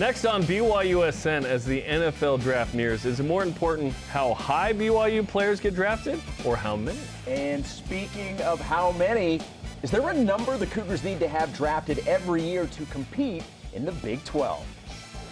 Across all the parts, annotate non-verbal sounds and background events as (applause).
Next on BYUSN, as the NFL draft nears, is it more important how high BYU players get drafted or how many? And speaking of how many, is there a number the Cougars need to have drafted every year to compete in the Big 12?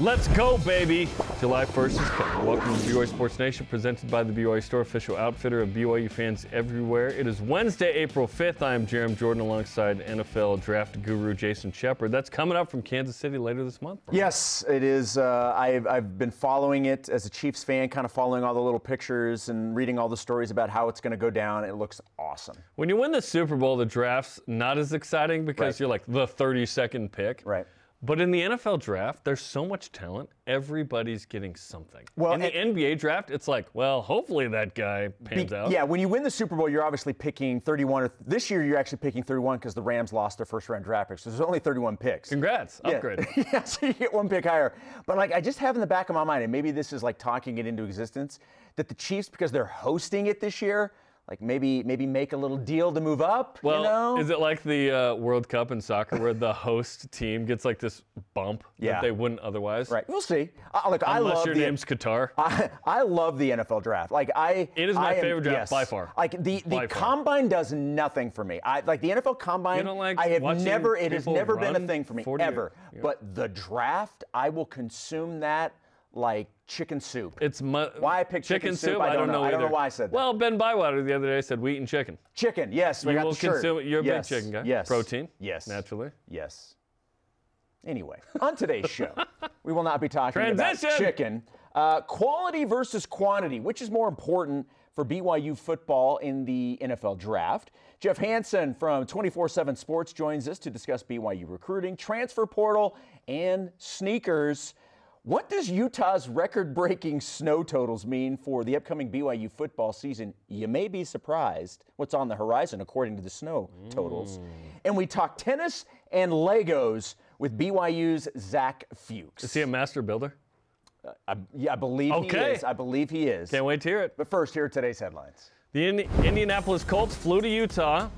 Let's go, baby! July 1st is coming. Welcome to BYU Sports Nation, presented by the BYU Store, official outfitter of BYU fans everywhere. It is Wednesday, April 5th. I am Jarom Jordan alongside NFL draft guru Jason Shepard. That's coming up from Kansas City later this month. Yes, it is. Uh, I've, I've been following it as a Chiefs fan, kind of following all the little pictures and reading all the stories about how it's going to go down. It looks awesome. When you win the Super Bowl, the draft's not as exciting because Right. you're like the 32nd pick. Right. But in the NFL draft, there's so much talent. Everybody's getting something. Well, in the NBA draft, it's like, well, hopefully that guy pans Be- out. Yeah, when you win the Super Bowl, you're obviously picking 31. Or this year, you're actually picking 31 because the Rams lost their first round draft picks. So there's only 31 picks. Congrats, Yeah. upgrade. (laughs) yeah, so you get one pick higher. But like, I just have in the back of my mind, and maybe this is like talking it into existence, that the Chiefs, because they're hosting it this year, like maybe maybe make a little deal to move up. Well, you know? is it like the uh, World Cup in soccer where the host team gets like this bump Yeah. that they wouldn't otherwise? right? We'll see. Uh, look, I Unless love your the, name's Qatar. (laughs) I, I love the NFL draft. Like I, It is my I am- favorite draft yes. by far. Like the By the far. combine does nothing for me. I like the NFL combine. You don't like I have never. It has never been a thing for me 40 ever. yeah. But the draft, I will consume that like chicken soup. It's mu- Why I picked chicken soup, I don't know. I don't know why I said that. Well, Ben Bywater the other day said wheat and chicken. chicken, yes. we You got will the shirt. consume. You're a yes. big chicken guy. Yes. Protein. Yes. Naturally. Yes. Anyway, on today's show, (laughs) we will not be talking Transition! about chicken. Uh, quality versus quantity, which is more important for BYU football in the NFL draft? Jeff Hansen from 24 7 Sports joins us to discuss BYU recruiting, transfer portal, and sneakers. What does Utah's record breaking snow totals mean for the upcoming BYU football season? You may be surprised what's on the horizon according to the snow totals. Mm. And we talk tennis and Legos with BYU's Zach Fuchs. Is he a master builder? Uh, I, yeah, I believe he Okay. is. I believe he is. Can't wait to hear it. But first, here are today's headlines. The Indi- Indianapolis Colts flew to Utah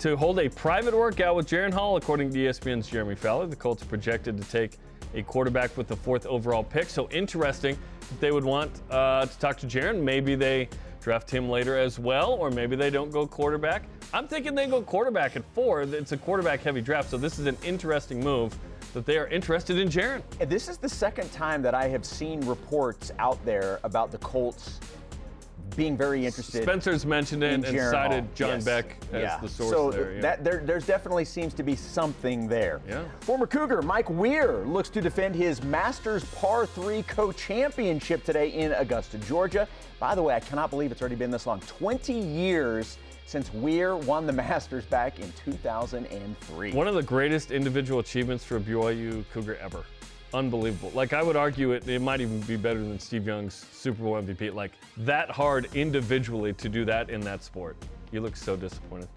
to hold a private workout with Jaren Hall, according to ESPN's Jeremy Fowler. The Colts are projected to take a quarterback with the fourth overall pick. So interesting that they would want uh, to talk to Jaren. Maybe they draft him later as well, or maybe they don't go quarterback. I'm thinking they go quarterback at four. It's a quarterback heavy draft, so this is an interesting move that they are interested in Jaren. This is the second time that I have seen reports out there about the Colts being very interested. Spencer's mentioned it in and Jaren cited Hall. John Yes. Beck as yeah. the source so there. yeah. that there, there's definitely seems to be something there. Yeah. Former Cougar Mike Weir looks to defend his Masters Par 3 co-championship today in Augusta, Georgia. By the way, I cannot believe it's already been this long. 20 years since Weir won the Masters back in 2003. One of the greatest individual achievements for a BYU Cougar ever. Unbelievable. Like I would argue it, it might even be better than Steve Young's Super Bowl MVP. Like that hard individually to do that in that sport. You look so disappointed.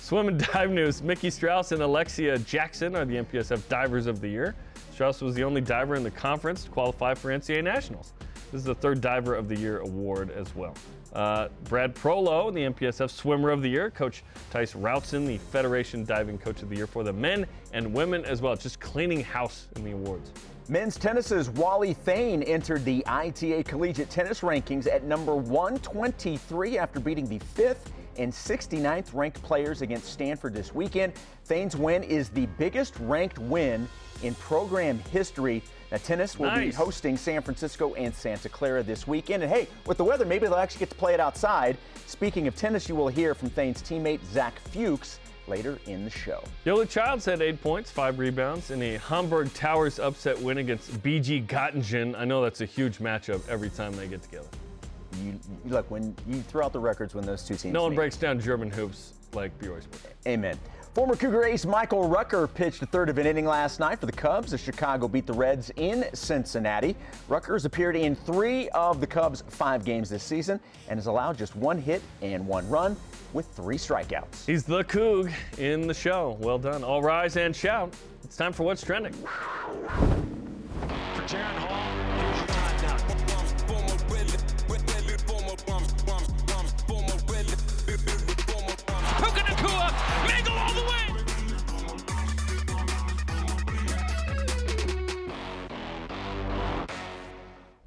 Swim and dive news. Mickey Strauss and Alexia Jackson are the MPSF Divers of the Year. Strauss was the only diver in the conference to qualify for NCAA Nationals. This is the third Diver of the Year award as well. Uh, Brad Prolo, the MPSF Swimmer of the Year. Coach Tice Routson, the Federation Diving Coach of the Year for the men and women as well. Just cleaning house in the awards. Men's tennis's Wally Thane entered the ITA Collegiate Tennis Rankings at number 123 after beating the 5th and 69th ranked players against Stanford this weekend. Thane's win is the biggest ranked win in program history. Now, tennis will be hosting San Francisco and Santa Clara this weekend. And hey, with the weather, maybe they'll actually get to play it outside. Speaking of tennis, you will hear from Thane's teammate Zach Fuchs later in the show. Yoeli Childs had eight points, five rebounds in a Hamburg Towers upset win against BG Göttingen. I know that's a huge matchup every time they get together. You, you- look, when you throw out the records when those two teams No one meet. breaks down German hoops like BYU Sports. Amen. Former Cougar ace Michael Rucker pitched a third of an inning last night for the Cubs as Chicago beat the Reds in Cincinnati. Rucker's appeared in three of the Cubs' five games this season and has allowed just one hit and one run with three strikeouts. He's the Coug in the show. Well done. All rise and shout. It's time for what's trending. For Jaren Hall,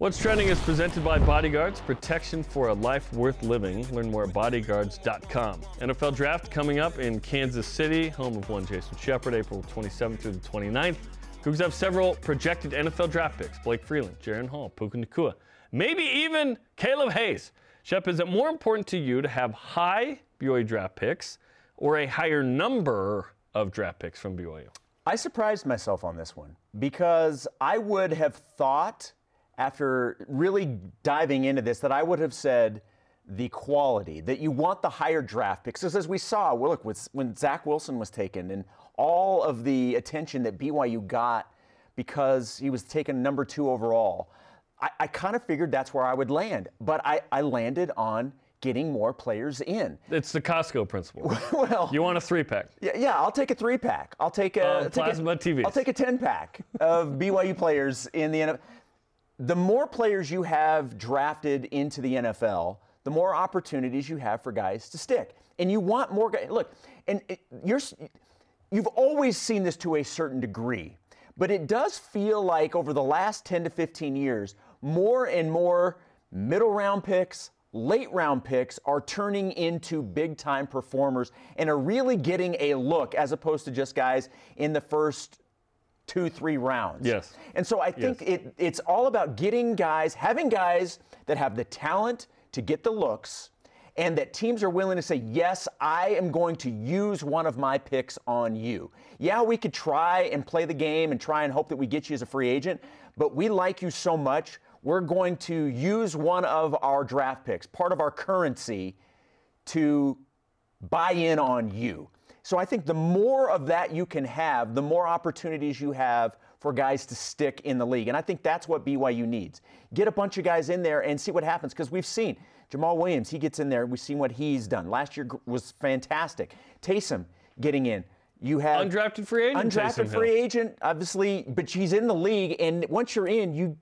What's trending is presented by Bodyguards, protection for a life worth living. Learn more at bodyguards.com. NFL draft coming up in Kansas City, home of one Jason Shepard, April 27th through the 29th. Cougs have several projected NFL draft picks Blake Freeland, Jaren Hall, Puka Nacua, maybe even Caleb Hayes. Shep, is it more important to you to have high BYU draft picks or a higher number of draft picks from BYU? I surprised myself on this one because I would have thought, after really diving into this, that I would have said the quality, that you want the higher draft picks. Because as we saw, well, look, with, when Zach Wilson was taken and all of the attention that BYU got because he was taken number two overall, I, I kind of figured that's where I would land. But I, I landed on getting more players in. It's the Costco principle. (laughs) well, you want a three pack. Yeah, yeah, I'll take a three pack. I'll take a Uh, take plasma a, TVs. I'll take a ten pack of BYU players in the NFL. The more players you have drafted into the NFL, the more opportunities you have for guys to stick. And you want more guys. Look, and it, you're you've always seen this to a certain degree, but it does feel like over the last 10 to 15 years, more and more middle round picks, late round picks are turning into big time performers and are really getting a look as opposed to just guys in the first two, three rounds. Yes. And so I think Yes. it, it's all about getting guys, having guys that have the talent to get the looks, and that teams are willing to say, yes, I am going to use one of my picks on you. Yeah, we could try and play the game and try and hope that we get you as a free agent, but we like you so much, we're going to use one of our draft picks, part of our currency, to buy in on you. So I think the more of that you can have, the more opportunities you have for guys to stick in the league. And I think that's what BYU needs. Get a bunch of guys in there and see what happens because we've seen Jamaal Williams, he gets in there, we've seen what he's done. Last year was fantastic. Taysom getting in. You have Undrafted free agent. undrafted Taysom free Hill. agent, obviously, but she's in the league, and once you're in, you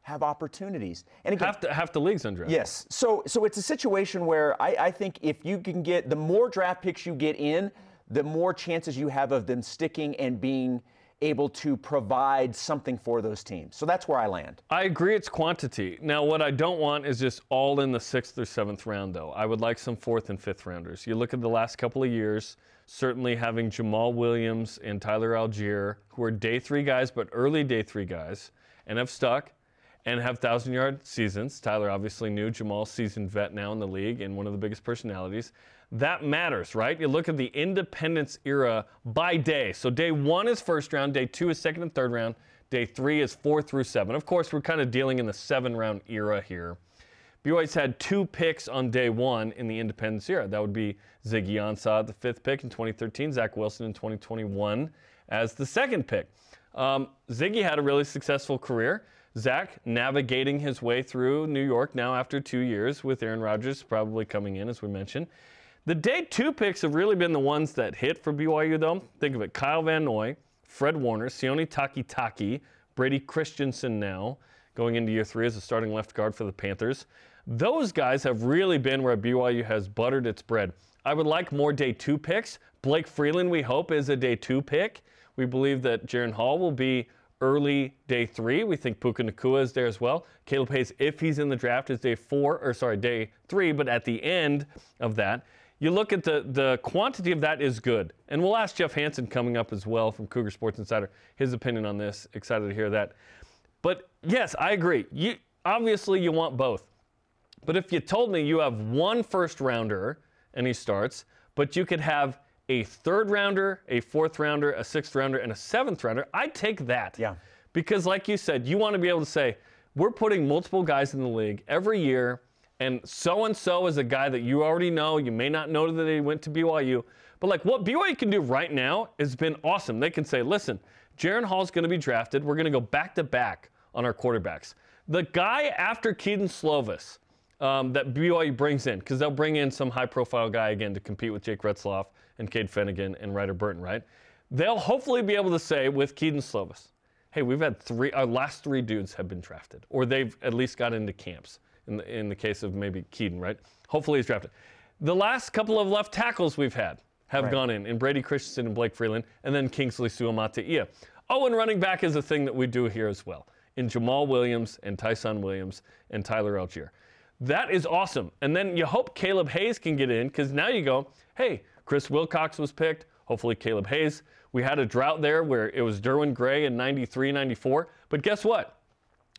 have opportunities. And again, Half the, half the league's undrafted. Yes. So so it's a situation where I, I think if you can get the more draft picks you get in, the more chances you have of them sticking and being able to provide something for those teams. So that's where I land. I agree it's quantity. Now, what I don't want is just all in the sixth or seventh round, though. I would like some fourth and fifth rounders. You look at the last couple of years, certainly having Jamaal Williams and Tyler Allgeier, who are day three guys, but early day three guys, and have stuck and have thousand yard seasons. Tyler obviously knew Jamal, seasoned vet now in the league and one of the biggest personalities. That matters, right? You look at the independence era by day. So day one is first round, day two is second and third round, day three is four through seven. Of course, we're kind of dealing in the seven round era here. BYU's had two picks on day one in the independence era. That would be Ziggy Ansah, the fifth pick in 2013, Zach Wilson in 2021 as the second pick. Um, Ziggy had a really successful career. Zach navigating his way through New York now after two years with Aaron Rodgers probably coming in, as we mentioned. The day two picks have really been the ones that hit for BYU, though. Think of it Kyle Van Noy, Fred Warner, Sione Takitaki, Brady Christensen now going into year three as a starting left guard for the Panthers. Those guys have really been where BYU has buttered its bread. I would like more day two picks. Blake Freeland, we hope, is a day two pick. We believe that Jaren Hall will be early day three. We think Puka Nacua is there as well. Caleb Hayes, if he's in the draft, is day four, or sorry, day three, but at the end of that. You look at the, the quantity of that is good. And we'll ask Jeff Hansen coming up as well from Cougar Sports Insider his opinion on this. Excited to hear that. But yes, I agree. You obviously you want both. But if you told me you have one first rounder and he starts, but you could have a third rounder, a fourth rounder, a sixth rounder, and a seventh rounder, I'd take that. Yeah. Because, like you said, you want to be able to say, we're putting multiple guys in the league every year, and so and so is a guy that you already know. You may not know that they went to BYU, but like what BYU can do right now has been awesome. They can say, listen, Jaren Hall's going to be drafted. We're going to go back to back on our quarterbacks. The guy after Kedon Slovis um, that BYU brings in, because they'll bring in some high profile guy again to compete with Jake Retzlaff and Cade Fennegan and Ryder Burton, right? They'll hopefully be able to say with Kedon Slovis, hey, we've had three, our last three dudes have been drafted, or they've at least got into camps in the, in the case of maybe Kedon, right? Hopefully he's drafted. The last couple of left tackles we've had have Right. gone in, in Brady Christensen and Blake Freeland, and then Kingsley Suamataia. Oh, and running back is a thing that we do here as well. in Jamaal Williams and Tyson Williams and Tyler Allgeier. That is awesome. And then you hope Caleb Hayes can get in because now you go, hey, Chris Wilcox was picked. Hopefully, Caleb Hayes. We had a drought there where it was Derwin Gray in 93, 94. But guess what?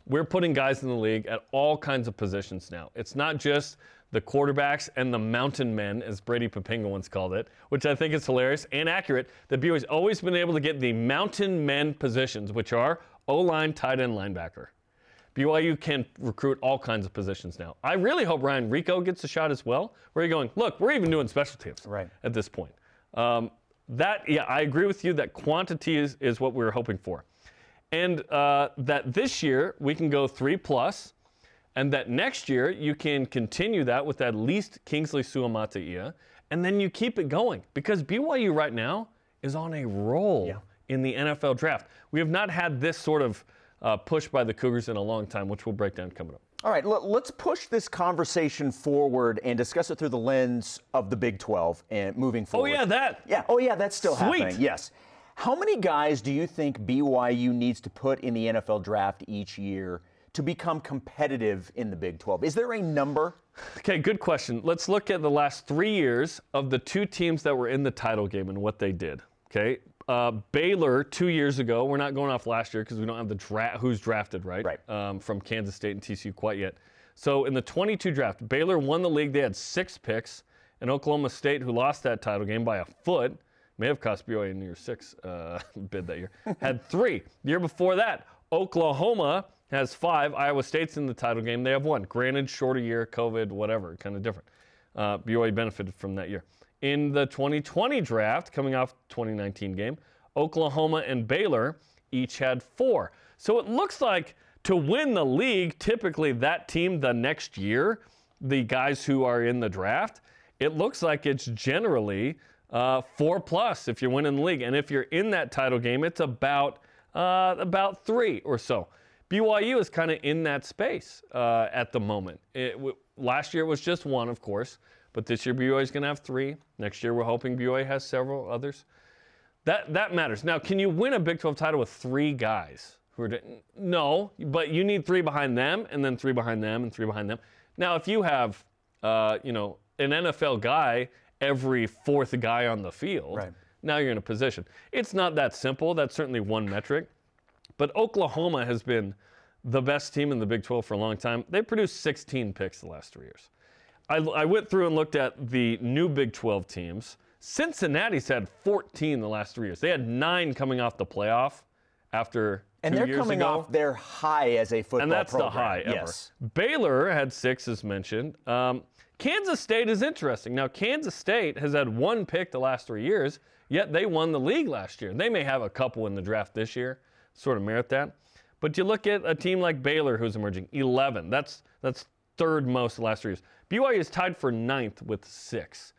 We're putting guys in the league at all kinds of positions now. It's not just the quarterbacks and the mountain men, as Brady Poppinga once called it, which I think is hilarious and accurate. That BYU's always been able to get the mountain men positions, which are O line, tight end, linebacker. BYU can recruit all kinds of positions now. I really hope Ryan Rehkow gets a shot as well. Where are you going? Look, we're even doing special teams Right. at this point. Um, that, yeah, I agree with you that quantity is, is what we were hoping for. And uh, that this year we can go three plus, and that next year you can continue that with at least Kingsley Suamataia, and then you keep it going because BYU right now is on a roll Yeah. in the NFL draft. We have not had this sort of uh, push by the Cougars in a long time, which we'll break down coming up. All right, let's push this conversation forward and discuss it through the lens of the Big 12 and moving forward. Oh yeah, that. Yeah. Oh, yeah. That's still Sweet. happening. Yes. How many guys do you think BYU needs to put in the NFL draft each year to become competitive in the Big 12? Is there a number? Okay, good question. Let's look at the last three years of the two teams that were in the title game and what they did. Okay, uh, Baylor two years ago. We're not going off last year because we don't have the draft. Who's drafted, right? Right. Um, from Kansas State and TCU quite yet. So in the 22 draft, Baylor won the league. They had six picks, and Oklahoma State, who lost that title game by a foot, may have cost BYU in year six uh, (laughs) bid that year, had three. The year before that, Oklahoma has five. Iowa State's in the title game. They have one. Granted, shorter year, COVID, whatever, kind of different. Uh, BYU benefited from that year. In the 2020 draft, coming off 2019 game, Oklahoma and Baylor each had four. So it looks like to win the league, typically that team the next year, the guys who are in the draft, it looks like it's generally uh, four plus if you're winning the league. And if you're in that title game, it's about uh, about three or so. BYU is kind of in that space uh, at the moment. It, w- last year it was just one, of course, but this year BYU is going to have three. Next year we're hoping BYU has several others. That that matters. Now, can you win a Big 12 title with three guys who are? No, but you need three behind them, and then three behind them, and three behind them. Now, if you have, uh, you know, an NFL guy every fourth guy on the field, Right. now you're in a position. It's not that simple. That's certainly one metric. But Oklahoma has been the best team in the Big 12 for a long time. They produced 16 picks the last three years. I, I went through and looked at the new Big 12 teams. Cincinnati's had 14 the last three years. They had nine coming off the playoff after And two they're coming ago. off their high as a football And that's program. the high ever. Yes. Baylor had six, as mentioned. Um, Kansas State is interesting. Now, Kansas State has had one pick the last three years, yet they won the league last year. They may have a couple in the draft this year, sort of merit that. But you look at a team like Baylor who's emerging, 11. That's that's third most last three years. BYU is tied for ninth with six.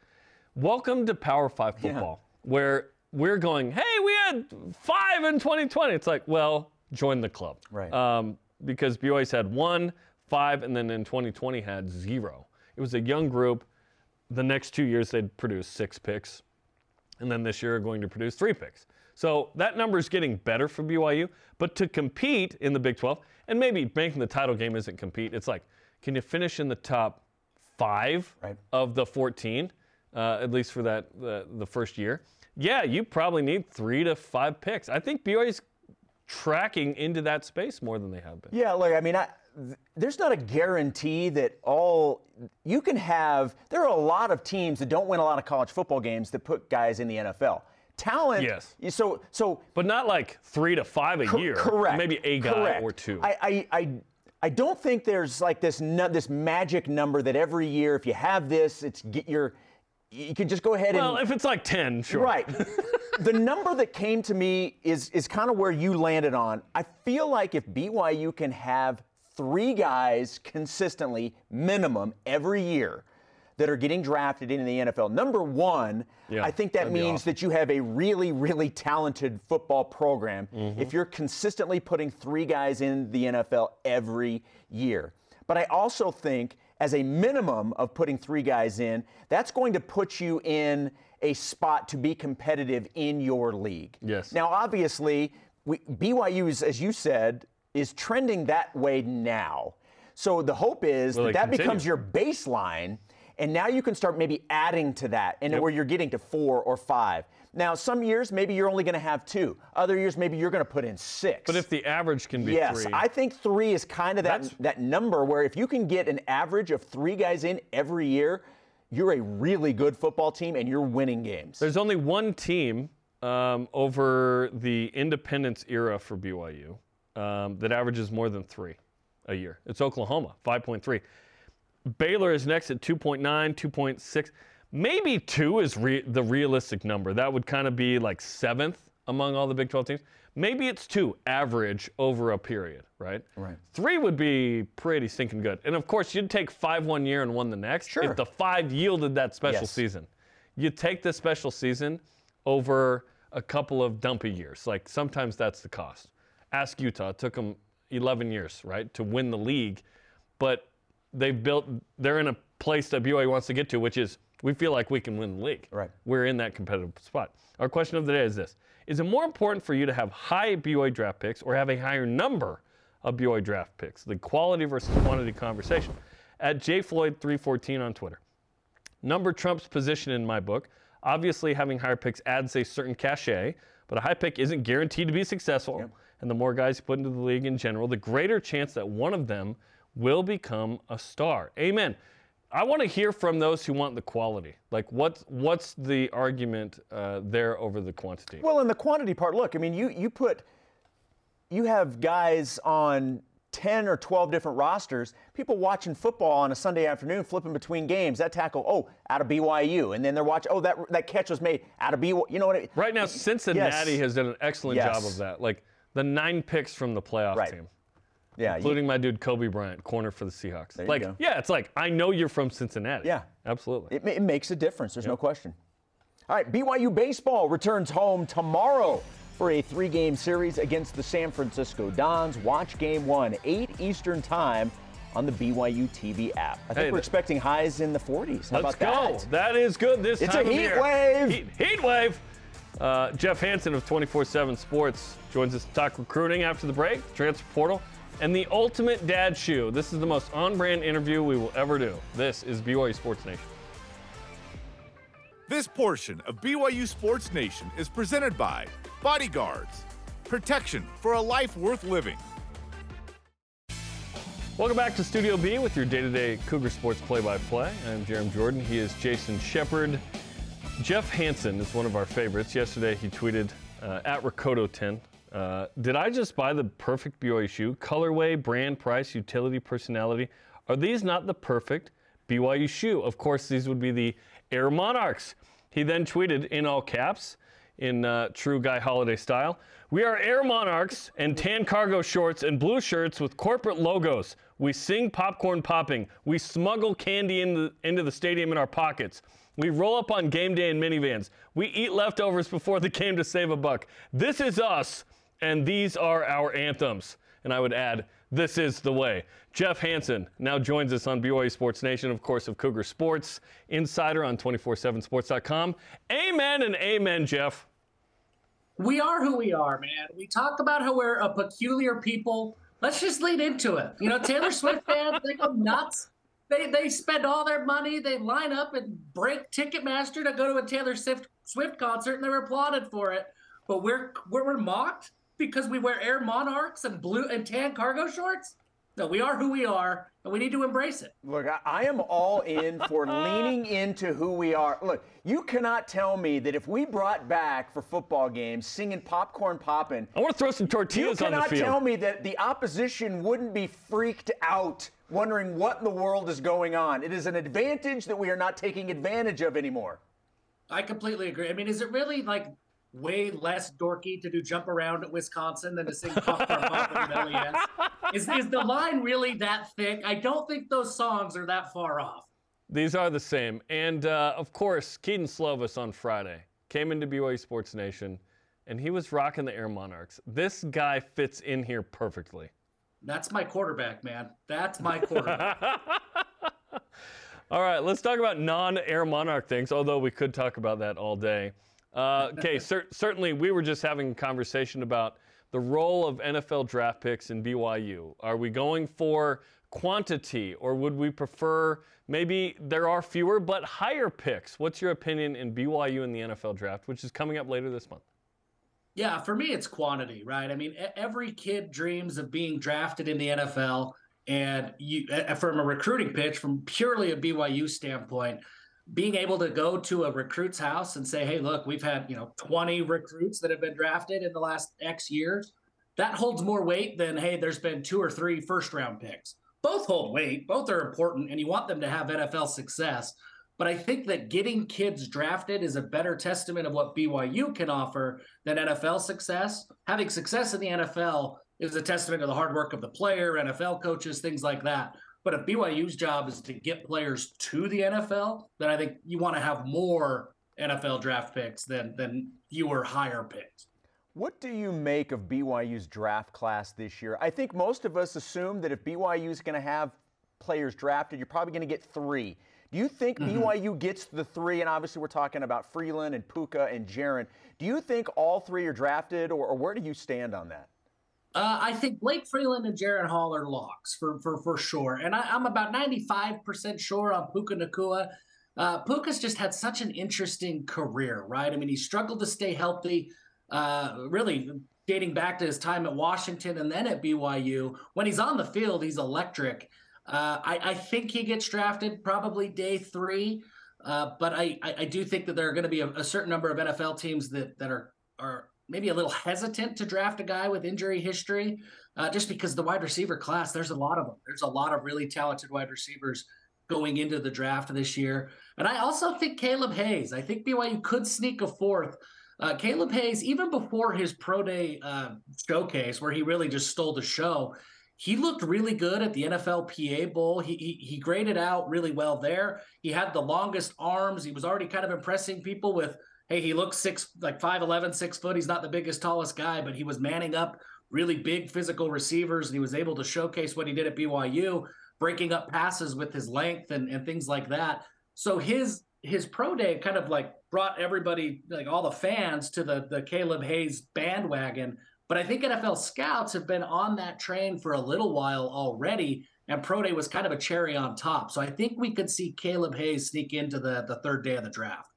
Welcome to Power Five football, where we're going, hey, we had five in 2020. It's like, well, join the club. Right. Um, because BYU's had one, five, and then in 2020 had zero. It was a young group. The next two years they'd produce six picks, and then this year are going to produce three picks. So that number is getting better for BYU. But to compete in the Big 12, and maybe making the title game isn't compete, it's like, can you finish in the top five Right. of the 14, uh, at least for that the, the first year? Yeah, you probably need three to five picks. I think BYU's tracking into that space more than they have been. Yeah, look, I mean, I, th- there's not a guarantee that all you can have. There are a lot of teams that don't win a lot of college football games that put guys in the NFL. Talent, Yes. So, so But not like three to five a cor- year. correct. Maybe a guy correct. or two. I, I, I, I don't think there's like this nu- this magic number that every year, if you have this, it's get your. You can just go ahead well, and Well, if it's like 10, sure. Right. (laughs) the number that came to me is is kind of where you landed on. I feel like if BYU can have three guys consistently, minimum, every year that are getting drafted into the NFL. Number one, Yeah, I think that means awesome. that you have a really, really talented football program Mm-hmm. if you're consistently putting three guys in the NFL every year. But I also think, as a minimum of putting three guys in, that's going to put you in a spot to be competitive in your league. Yes. Now, obviously, we, BYU is, as you said, is trending that way now. So the hope is Will that that continue? becomes your baseline, and now you can start maybe adding to that, and Yep. where you're getting to four or five. Now, some years maybe you're only going to have two. Other years maybe you're going to put in six. But if the average can be Yes, three, I think three is kind of that, That's- that number where if you can get an average of three guys in every year, you're a really good football team and you're winning games. There's only one team um, over the independence era for BYU um, that averages more than three a year. It's Oklahoma, 5.3. Baylor is next at 2.9, 2.6. Maybe two is re- the realistic number. That would kind of be like seventh among all the Big 12 teams. Maybe it's two average over a period, right? Right. Three would be pretty stinking good. And of course, you'd take five one year and one the next Sure. if the five yielded that special Yes. season. You take the special season over a couple of dumpy years. Like sometimes that's the cost. Ask Utah. It took them 11 years, right, to win the league. But they've built, they're in a place that BYU wants to get to, which is we feel like we can win the league. Right. We're in that competitive spot. Our question of the day is this Is it more important for you to have high BYU draft picks or have a higher number of BYU draft picks? The quality versus quantity conversation. At jfloyd314 on Twitter. Number trumps position in my book. Obviously, having higher picks adds a certain cachet, but a high pick isn't guaranteed to be successful. And the more guys you put into the league in general, the greater chance that one of them will become a star. Amen. I want to hear from those who want the quality. Like, what's what's the argument uh, there over the quantity? Well, in the quantity part, look, I mean, you you put you have guys on 10 or 12 different rosters, people watching football on a Sunday afternoon, flipping between games. That tackle, oh, out of BYU. And then they're watching, oh, that, that catch was made out of BYU. You know what I mean? Right now, Cincinnati Yes. has done an excellent Yes. job of that. Like the nine picks from the playoff Right. team. Yeah. you- including my dude Coby Bryant, corner for the Seahawks. you like, go. yeah, it's like I know you're from Cincinnati. Yeah. absolutely. It, it makes a difference. There's no question. All right, BYU baseball returns home tomorrow for a three-game series against the San Francisco Dons. Watch Game One, 8 Eastern Time, on the BYU TV app. I think Hey, we're expecting highs in the 40s. How Let's about go. that? That is good this It's a time of heat year. wave. Heat, heat wave. Uh, Jeff Hansen of 24/7 Sports joins us to talk recruiting after the break, transfer portal, and the ultimate dad shoe. This is the most on-brand interview we will ever do. This is BYU Sports Nation. This portion of BYU Sports Nation is presented by Bodyguards. Protection for a life worth living. Welcome back to Studio B with your day-to-day Cougar Sports play-by-play. I'm Jarom Jordan. He is Jason Shepard. Jeff Hansen is one of our favorites. Yesterday he tweeted uh, at Rakoto10. Uh, did I just buy the perfect BYU shoe? Colorway, brand, price, utility, personality. Are these not the perfect BYU shoe? Of course, these would be the Air Monarchs. He then tweeted in all caps, in uh, true Guy Holiday style. We are Air Monarchs and tan cargo shorts and blue shirts with corporate logos. We sing popcorn popping. We smuggle candy into, into the stadium in our pockets. We roll up on game day in minivans. We eat leftovers before the game to save a buck. This is us, and these are our anthems. And I would add, this is the way. Jeff Hansen now joins us on BYU Sports Nation, of course, of Cougar Sports, insider on 247sports.com. Amen and amen, Jeff. we are who we are, man. We talk about how we're a peculiar people. Let's just lead into it. You know, Taylor Swift fans, they go nuts. They they spend all their money. They line up and break Ticketmaster to go to a Taylor Swift Swift concert, and they're applauded for it. But we're we're, we're mocked because we wear Air Monarchs and blue and tan cargo shorts. No, we are who we are, and we need to embrace it. Look, I, I am all in for leaning into who we are. Look, you cannot tell me that if we brought back for football games singing popcorn popping, I want to throw some tortillas on the field. You cannot tell me that the opposition wouldn't be freaked out, wondering what in the world is going on. It is an advantage that we are not taking advantage of anymore. I completely agree. I mean, is it really like way less dorky to do jump around at Wisconsin than to sing popcorn pop in LES? Is, is the line really that thick? I don't think those songs are that far off. These are the same. And uh, of course, Kedon Slovis on Friday came into BYU Sports Nation and he was rocking the Air Monarchs. This guy fits in here perfectly. That's my quarterback, man. That's my quarterback. (laughs) All right, let's talk about non Air Monarch things, although we could talk about that all day. Uh, okay, cer- certainly we were just having a conversation about the role of NFL draft picks in BYU? Are we going for quantity, or would we prefer maybe there are fewer but higher picks? What's your opinion in BYU in the NFL draft, which is coming up later this month? Yeah, for me, it's quantity, right? I mean, every kid dreams of being drafted in the NFL. And you, from a recruiting pitch, from purely a BYU standpoint, being able to go to a recruit's house and say, "Hey, look, we've had you know 20 recruits that have been drafted in the last X years," that holds more weight than, "Hey, there's been two or three first round picks." Both hold weight, both are important, and you want them to have NFL success. But I think that getting kids drafted is a better testament of what BYU can offer than NFL success. Having success in the NFL is a testament to the hard work of the player, NFL coaches, things like that. But if BYU's job is to get players to the NFL, then I think you want to have more NFL draft picks than than fewer higher picks. What do you make of BYU's draft class this year? I think most of us assume that if BYU is going to have players drafted, you're probably going to get three. Do you think mm-hmm. BYU gets the three? And obviously, we're talking about Freeland and Puka and Jaren. Do you think all three are drafted, or, or where do you stand on that? Uh, I think Blake Freeland and Jaren Hall are locks for for for sure, and I, am about 95% sure on Puka Nacua. Uh, Puka's just had such an interesting career, right? I mean, he struggled to stay healthy, uh, really dating back to his time at Washington and then at BYU. When he's on the field, he's electric. Uh, I, I, think he gets drafted probably day three, uh, but I, I, do think that there are going to be a, a certain number of NFL teams that that are are maybe a little hesitant to draft a guy with injury history, uh, just because the wide receiver class, there's a lot of them. There's a lot of really talented wide receivers going into the draft this year. And I also think Caleb Hayes, I think BYU could sneak a fourth. Uh, Caleb Hayes, even before his pro day uh, showcase, where he really just stole the show, he looked really good at the NFL PA Bowl. He, he, he graded out really well there. He had the longest arms. He was already kind of impressing people with hey, he looks six, like 5'11, six foot. He's not the biggest, tallest guy, but he was manning up really big physical receivers and he was able to showcase what he did at BYU, breaking up passes with his length and, and things like that. So his his pro day kind of like brought everybody, like all the fans, to the the Caleb Hayes bandwagon. But I think NFL scouts have been on that train for a little while already, and pro day was kind of a cherry on top. So I think we could see Caleb Hayes sneak into the the third day of the draft.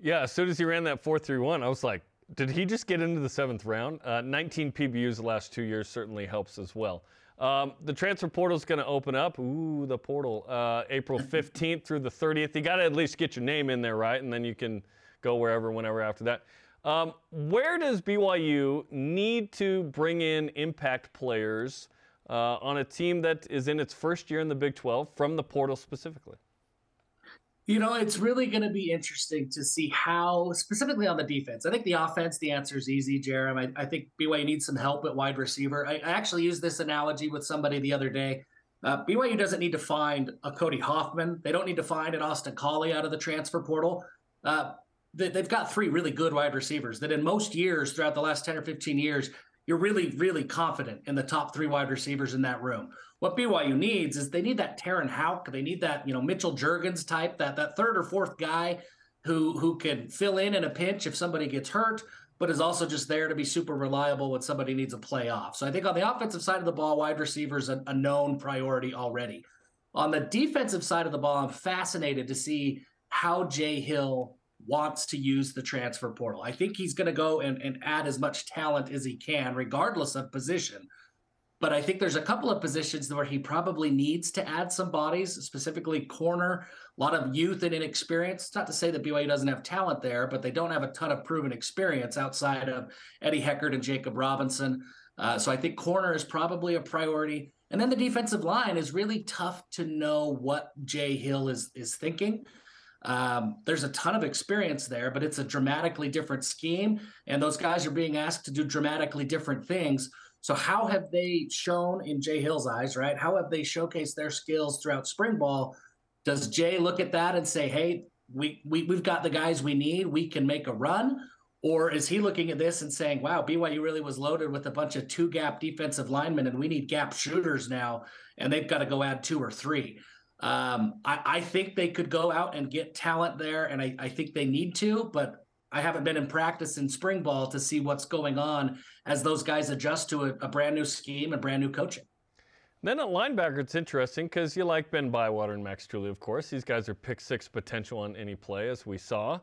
Yeah, as soon as he ran that 4 3 1, I was like, did he just get into the seventh round? Uh, 19 PBUs the last two years certainly helps as well. Um, the transfer portal is going to open up. Ooh, the portal. Uh, April 15th through the 30th. You got to at least get your name in there, right? And then you can go wherever, whenever after that. Um, where does BYU need to bring in impact players uh, on a team that is in its first year in the Big 12 from the portal specifically? You know, it's really going to be interesting to see how, specifically on the defense. I think the offense, the answer is easy, Jarom. I, I think BYU needs some help at wide receiver. I, I, actually used this analogy with somebody the other day. Uh, BYU doesn't need to find a Cody Hoffman. They don't need to find an Austin Collie out of the transfer portal. Uh, they, they've got three really good wide receivers that in most years throughout the last 10 or 15 years, you're really, really confident in the top three wide receivers in that room. What BYU needs is they need that Terenn Houk, they need that you know Mitchell Juergens type, that that third or fourth guy who who can fill in in a pinch if somebody gets hurt, but is also just there to be super reliable when somebody needs a playoff. So I think on the offensive side of the ball, wide receivers a, a known priority already. On the defensive side of the ball, I'm fascinated to see how Jay Hill wants to use the transfer portal. I think he's going to go and, and add as much talent as he can, regardless of position. But I think there's a couple of positions where he probably needs to add some bodies, specifically corner, a lot of youth and inexperience. It's not to say that BYU doesn't have talent there, but they don't have a ton of proven experience outside of Eddie Heckard and Jacob Robinson. Uh, so I think corner is probably a priority. And then the defensive line is really tough to know what Jay Hill is is thinking. Um, there's a ton of experience there, but it's a dramatically different scheme, and those guys are being asked to do dramatically different things. So, how have they shown in Jay Hill's eyes, right? How have they showcased their skills throughout spring ball? Does Jay look at that and say, "Hey, we, we we've got the guys we need. We can make a run," or is he looking at this and saying, "Wow, BYU really was loaded with a bunch of two gap defensive linemen, and we need gap shooters now, and they've got to go add two or three. Um, I, I, think they could go out and get talent there, and I, I think they need to. But I haven't been in practice in spring ball to see what's going on as those guys adjust to a, a brand new scheme and brand new coaching. Then at linebacker, it's interesting because you like Ben Bywater and Max Tooley, of course. These guys are pick six potential on any play, as we saw.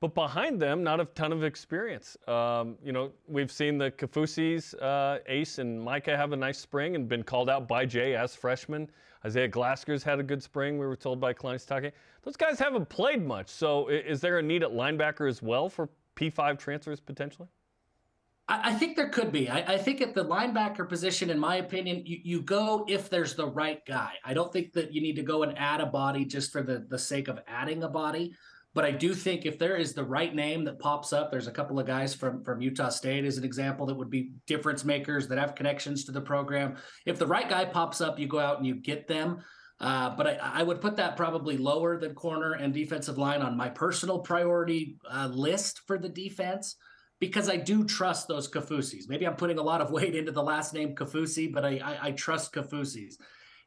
But behind them, not a ton of experience. Um, you know, we've seen the Kaufusis, uh, Ace and Micah have a nice spring and been called out by Jay as freshmen. Isaiah Glasker's had a good spring, we were told by Sitake. Those guys haven't played much. So is there a need at linebacker as well for P5 transfers potentially? I, think there could be. I, I, think at the linebacker position, in my opinion, you, you go if there's the right guy. I don't think that you need to go and add a body just for the, the sake of adding a body. But I do think if there is the right name that pops up, there's a couple of guys from, from Utah State as an example that would be difference makers that have connections to the program. If the right guy pops up, you go out and you get them. Uh, but I, I, would put that probably lower than corner and defensive line on my personal priority uh, list for the defense because I do trust those Kaufusis. Maybe I'm putting a lot of (laughs) weight into the last name Kaufusi, but I, I, I trust Kaufusis.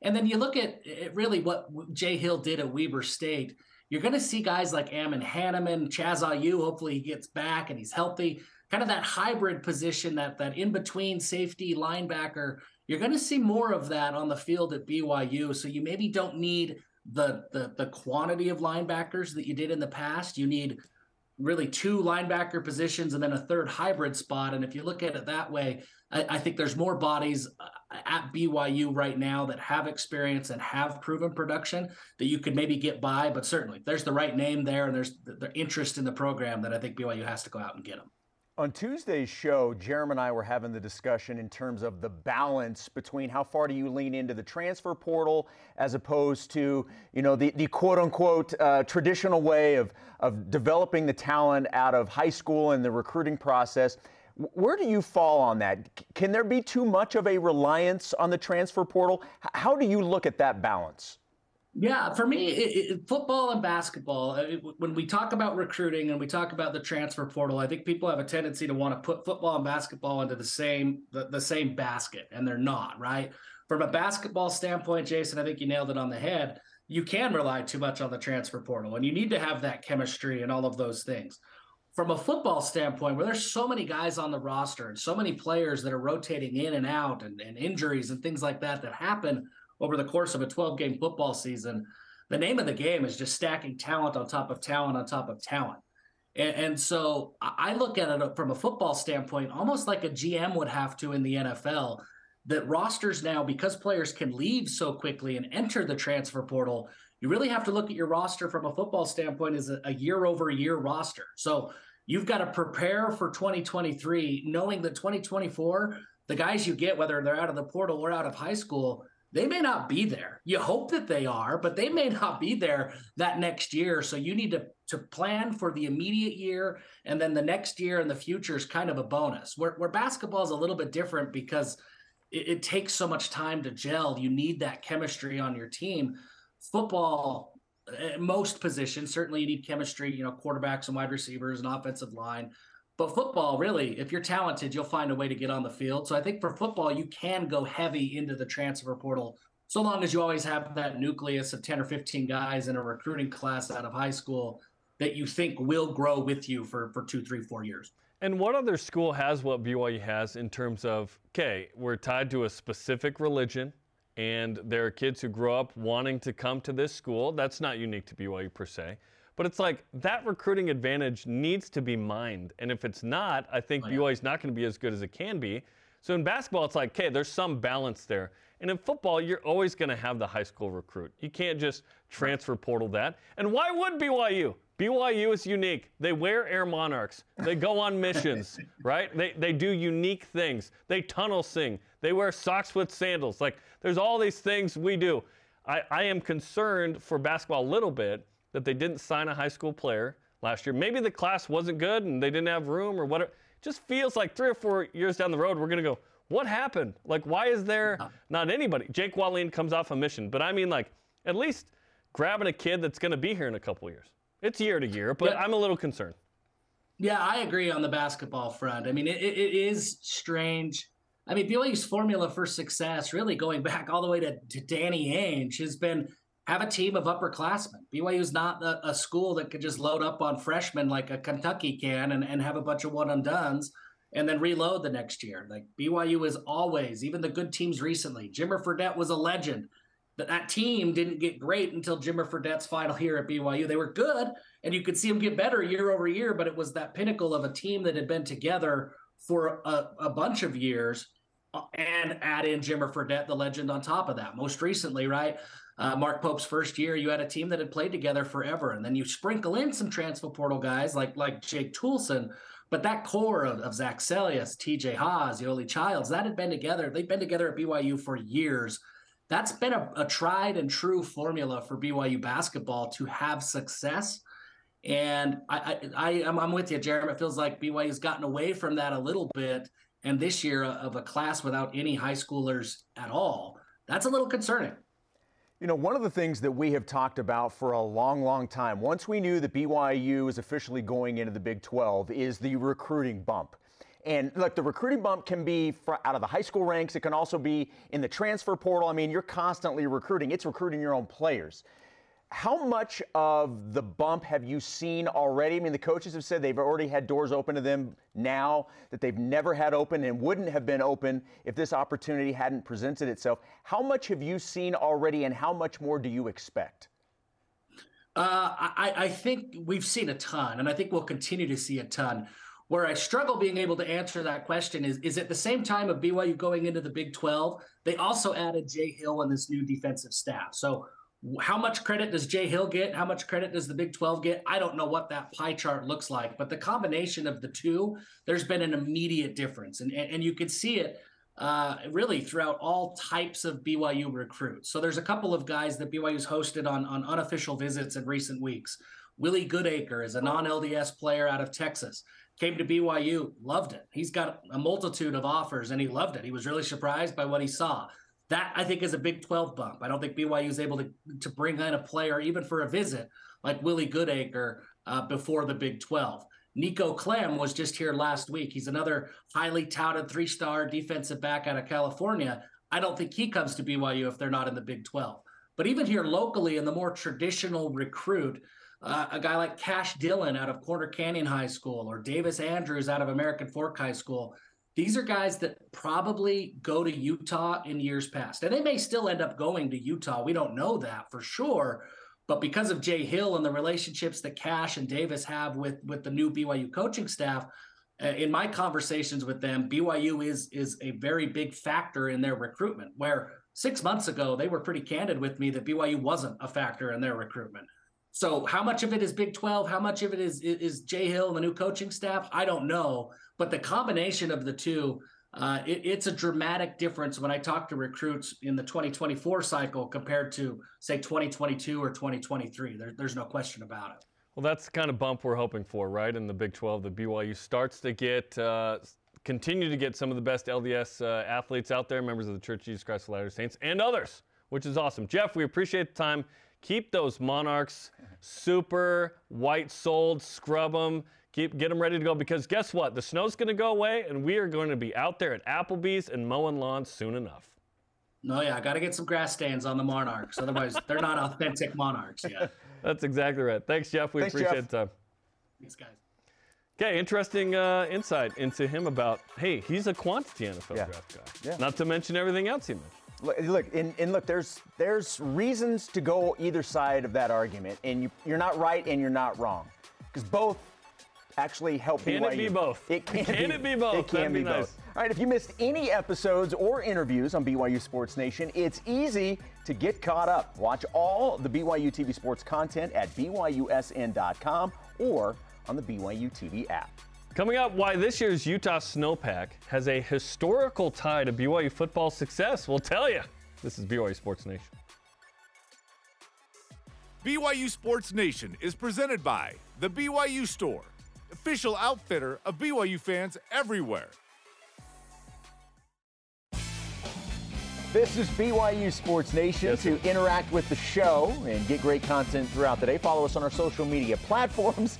And then you look at it, really what Jay Hill did at Weber State. You're going to see guys like Ammon Hanneman, Chaz Ayu. Hopefully he gets back and he's healthy. Kind of that hybrid position, that that in between safety linebacker. You're going to see more of that on the field at BYU. So you maybe don't need the the the quantity of linebackers that you did in the past. You need really two linebacker positions and then a third hybrid spot. And if you look at it that way, I, I, think there's more bodies uh, at BYU right now that have experience and have proven production that you could maybe get by. But certainly, there's the right name there and there's the, the interest in the program that I think BYU has to go out and get them. On Tuesday's show, Jarom and I were having the discussion in terms of the balance between how far do you lean into the transfer portal as opposed to, you know, the, the quote unquote uh, traditional way of, of developing the talent out of high school and the recruiting process. Where do you fall on that? Can there be too much of a reliance on the transfer portal? How do you look at that balance? Yeah, for me, it, it, football and basketball. Uh, when we talk about recruiting and we talk about the transfer portal, I think people have a tendency to want to put football and basketball into the same the, the same basket, and they're not. Right? From a basketball standpoint, Jason, I think you nailed it on the head. You can rely too much on the transfer portal, and you need to have that chemistry and all of those things. From a football standpoint, where there's so many guys on the roster and so many players that are rotating in and out, and, and injuries and things like that that happen over the course of a 12 game football season. The name of the game is just stacking talent on top of talent on top of talent. And, and so I look at it from a football standpoint, almost like a GM would have to in the NFL. That rosters now, because players can leave so quickly and enter the transfer portal, you really have to look at your roster from a football standpoint as a, a year over year roster. So you've got to prepare for 2023, knowing that 2024, the guys you get, whether they're out of the portal or out of high school, they may not be there. You hope that they are, but they may not be there that next year. So you need to to plan for the immediate year, and then the next year and the future is kind of a bonus. Where where basketball is a little bit different because it, it takes so much time to gel. You need that chemistry on your team. Football, eh, most positions certainly you need chemistry. You know, quarterbacks and wide receivers and offensive line. But football, really, if you're talented, you'll find a way to get on the field. So I think for football, you can go heavy into the transfer portal so long as you always have that nucleus of 10 or 15 guys in a recruiting class out of high school that you think will grow with you for, for two, three, four years. And what other school has what BYU has in terms of, okay, we're tied to a specific religion, and there are kids who grow up wanting to come to this school. That's not unique to BYU per se. But it's like that recruiting advantage needs to be mined. And if it's not, I think oh, yeah. BYU is not going to be as good as it can be. So in basketball, it's like, okay, there's some balance there. And in football, you're always going to have the high school recruit. You can't just transfer portal that. And why would BYU? BYU is unique. They wear Air Monarchs. They go on missions, (laughs) right? They, they do unique things. They tunnel sing. They wear socks with sandals. Like, there's all these things we do. I, I am concerned for basketball a little bit that they didn't sign a high school player last year. Maybe the class wasn't good and they didn't have room or whatever. It just feels like three or four years down the road, we're going to go, what happened? Like, why is there not anybody? Jake Wallin comes off a mission, but I mean, like, at least grabbing a kid that's going to be here in a couple years. It's year to year, but yeah. I'm a little concerned. Yeah, I agree on the basketball front. I mean, it, it is strange. I mean, BYU's formula for success, really going back all the way to, to Danny Ainge, has been have a team of upperclassmen. BYU is not a, a, school that could just load up on freshmen like a Kentucky can and, and have a bunch of one duns and then reload the next year. Like BYU is always, even the good teams recently. Jimmer Fredette was a legend. That that team didn't get great until Jimmer Fredette's final year at BYU. They were good, and you could see them get better year over year. But it was that pinnacle of a team that had been together for a, a bunch of years, and add in Jimmer Fredette, the legend, on top of that. Most recently, right? Uh, Mark Pope's first year, you had a team that had played together forever, and then you sprinkle in some transfer portal guys like like Jake Toolson but that core of, of Zac Seljaas, TJ Haws, Yoeli Childs, that had been together. They've been together at BYU for years. That's been a, a tried and true formula for BYU basketball to have success. And I, I, I am I'm with you, Jeremy. It feels like BYU's gotten away from that a little bit. And this year of a class without any high schoolers at all, that's a little concerning. You know, one of the things that we have talked about for a long, long time, once we knew that BYU is officially going into the Big 12, is the recruiting bump. And look, the recruiting bump can be out of the high school ranks. It can also be in the transfer portal. I mean, you're constantly recruiting. It's recruiting your own players. How much of the bump have you seen already? I mean, the coaches have said they've already had doors open to them now that they've never had open and wouldn't have been open if this opportunity hadn't presented itself. How much have you seen already, and how much more do you expect? Uh, I, I think we've seen a ton, and I think we'll continue to see a ton. Where I struggle being able to answer that question is is at the same time of BYU going into the Big 12, they also added Jay Hill and this new defensive staff. So how much credit does Jay Hill get? How much credit does the Big 12 get? I don't know what that pie chart looks like, but the combination of the two, there's been an immediate difference. And, and, and you could see it uh, really throughout all types of BYU recruits. So there's a couple of guys that BYU's hosted on, on unofficial visits in recent weeks. Willie Goodacre is a non LDS player out of Texas. Came to BYU, loved it. He's got a multitude of offers and he loved it. He was really surprised by what he saw. That I think is a Big 12 bump. I don't think BYU is able to to bring in a player even for a visit like Willie Goodacre uh, before the Big 12. Nico Klemm was just here last week. He's another highly touted three-star defensive back out of California. I don't think he comes to BYU if they're not in the Big 12. But even here locally, in the more traditional recruit, uh, a guy like Cash Dillon out of Corner Canyon High School or Davis Andrews out of American Fork High School, these are guys that probably go to Utah in years past. And they may still end up going to Utah. We don't know that for sure. But because of Jay Hill and the relationships that Cash and Davis have with, with the new BYU coaching staff, uh, in my conversations with them, BYU is is a very big factor in their recruitment. Where six months ago they were pretty candid with me that BYU wasn't a factor in their recruitment. So how much of it is Big 12? How much of it is is Jay Hill and the new coaching staff? I don't know. But the combination of the two, uh, it, it's a dramatic difference when I talk to recruits in the 2024 cycle compared to, say, 2022 or 2023. There, there's no question about it. Well, that's the kind of bump we're hoping for, right? In the Big 12, the BYU starts to get, uh, continue to get some of the best LDS uh, athletes out there, members of the Church of Jesus Christ of Latter-day Saints, and others, which is awesome. Jeff, we appreciate the time. Keep those Monarchs super white souled, scrub them Keep get them ready to go because guess what? The snow's going to go away, and we are going to be out there at Applebee's and mowing lawns soon enough. No, yeah, I got to get some grass stains on the monarchs. Otherwise, they're not authentic monarchs yet. (laughs) That's exactly right. Thanks, Jeff. We Thanks, appreciate Jeff. the time. Thanks, guys. Okay, interesting uh, insight into him about hey, he's a quantity NFL yeah. draft guy. Yeah. Not to mention everything else he mentioned. Look, look and, and, look, there's there's reasons to go either side of that argument, and you, you're not right and you're not wrong, because both actually help can BYU. Can it be both? It can, can be, it be both? It can That'd be, be nice. both. All right, if you missed any episodes or interviews on BYU Sports Nation, it's easy to get caught up. Watch all the BYU TV sports content at BYUSN.com or on the BYU TV app. Coming up, why this year's Utah Snowpack has a historical tie to BYU football success. We'll tell you. This is BYU Sports Nation. BYU Sports Nation is presented by The BYU Store official outfitter of BYU fans everywhere. This is BYU Sports Nation. Yes, to interact with the show and get great content throughout the day, follow us on our social media platforms.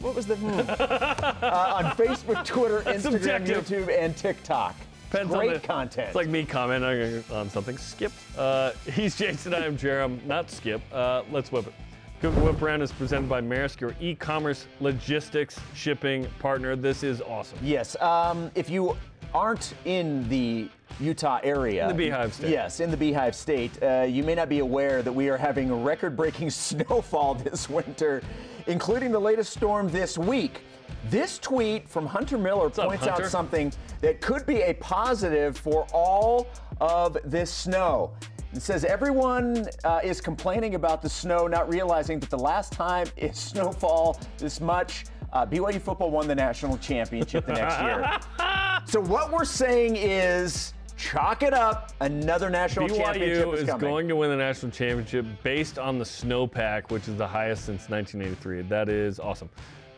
What was the hmm. (laughs) uh, on Facebook, Twitter, Instagram, YouTube, and TikTok. Depends Great content. It's like me commenting on something. Skip. Uh, (laughs) he's Jason. I am Jarom. Not Skip. Uh, let's whip it. Google Whip Around is presented by Maersk, your e-commerce logistics shipping partner. This is awesome. Yes. Um, if you aren't in the Utah area, In the Beehive State. Yes, in the Beehive State, uh, you may not be aware that we are having record-breaking (laughs) snowfall this winter, including the latest storm this week. This tweet from Hunter Miller up, points Hunter? out something that could be a positive for all of this snow. It says everyone uh, is complaining about the snow, not realizing that the last time (laughs) it snowfall this much, uh, BYU football won the national championship the next year. (laughs) So what we're saying is, chalk it up. Another national championship BYU is, is coming. going to win the national championship based on the snowpack, which is the highest since 1983. That is awesome.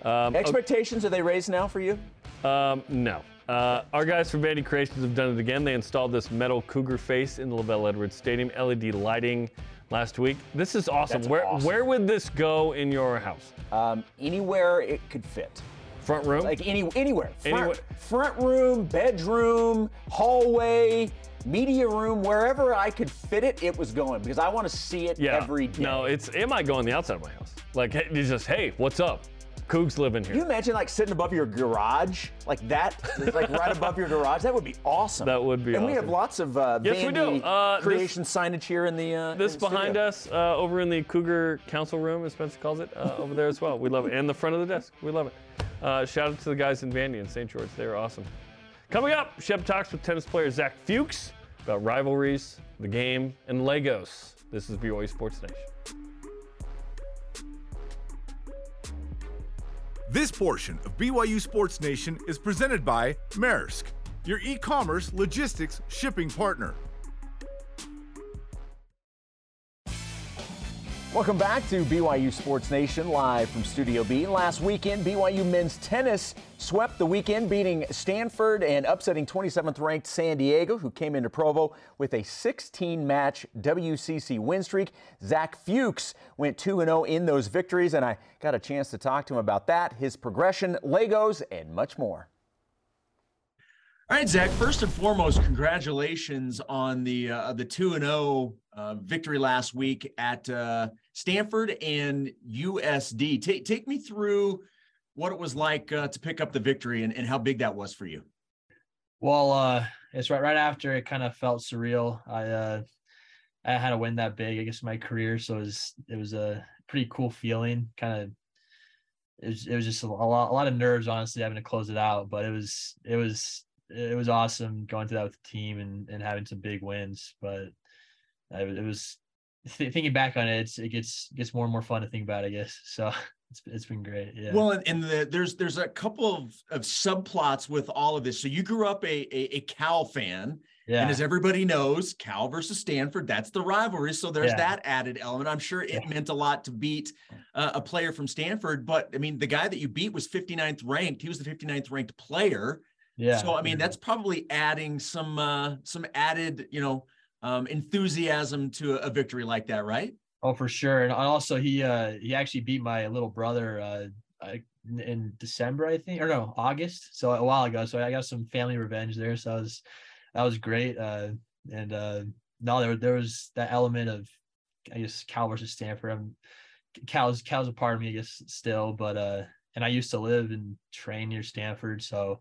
Um, Expectations are they raised now for you? Um, no. Uh, our guys from Vandy Creations have done it again. They installed this metal cougar face in the LaVell Edwards Stadium, LED lighting last week. This is awesome. That's where awesome. where would this go in your house? Um, anywhere it could fit. Front room? Like any anywhere. Front, Anywhere. front room, bedroom, hallway, media room, wherever I could fit it, it was going because I want to see it yeah. every day. No, it's it might go on the outside of my house. Like it's just hey, what's up? Cougs living here. Can you imagine like sitting above your garage, like that, like right above your garage? That would be awesome. That would be And we have lots of uh, Yes, we do. Uh, this- creation signage here in the. Uh, This in the behind studio. us, uh, over in the Cougar Council Room, as Spencer calls it, uh, over there as well. We love it. And the front of the desk. We love it. Uh, shout out to the guys in Vandy and St. George. They were awesome. Coming up, Shep talks with tennis player Zach Fuchs about rivalries, the game, and Legos. This is BYU Sports Nation. This portion of BYU Sports Nation is presented by Maersk, your e commerce logistics shipping partner. Welcome back to BYU Sports Nation live from Studio B. Last weekend, BYU men's tennis swept the weekend, beating Stanford and upsetting 27th ranked San Diego, who came into Provo with a 16 match WCC win streak. Zach Fuchs went 2 0 in those victories, and I got a chance to talk to him about that, his progression, Legos, and much more. All right, Zach. First and foremost, congratulations on the uh, the two and zero victory last week at uh, Stanford and USD. Take take me through what it was like uh, to pick up the victory and, and how big that was for you. Well, uh, it's right right after it kind of felt surreal. I uh, I had to win that big, I guess, in my career. So it was it was a pretty cool feeling. Kind of, it was it was just a lot a lot of nerves, honestly, having to close it out. But it was it was it was awesome going through that with the team and and having some big wins. But it, was thinking back on it, it's, it gets gets more and more fun to think about. I guess so. (laughs) It's it's been great. Yeah. Well, and, and the, there's there's a couple of, of subplots with all of this. So you grew up a a, a Cal fan, yeah. and as everybody knows, Cal versus Stanford, that's the rivalry. So there's Yeah. that added element. I'm sure it Yeah. meant a lot to beat uh, a player from Stanford, but I mean, the guy that you beat was 59th ranked. He was the 59th ranked player. yeah. So I mean, that's probably adding some uh, some added, you know, um, enthusiasm to a, victory like that, right? Oh, for sure. And also he uh he actually beat my little brother uh in- December, I think, or no, August. So a while ago. So I got some family revenge there. So that was that was great. Uh and uh no, there there was that element of I guess Cal versus Stanford. I'm Cal's Cal's a part of me, I guess, still, but uh and I used to live and train near Stanford, so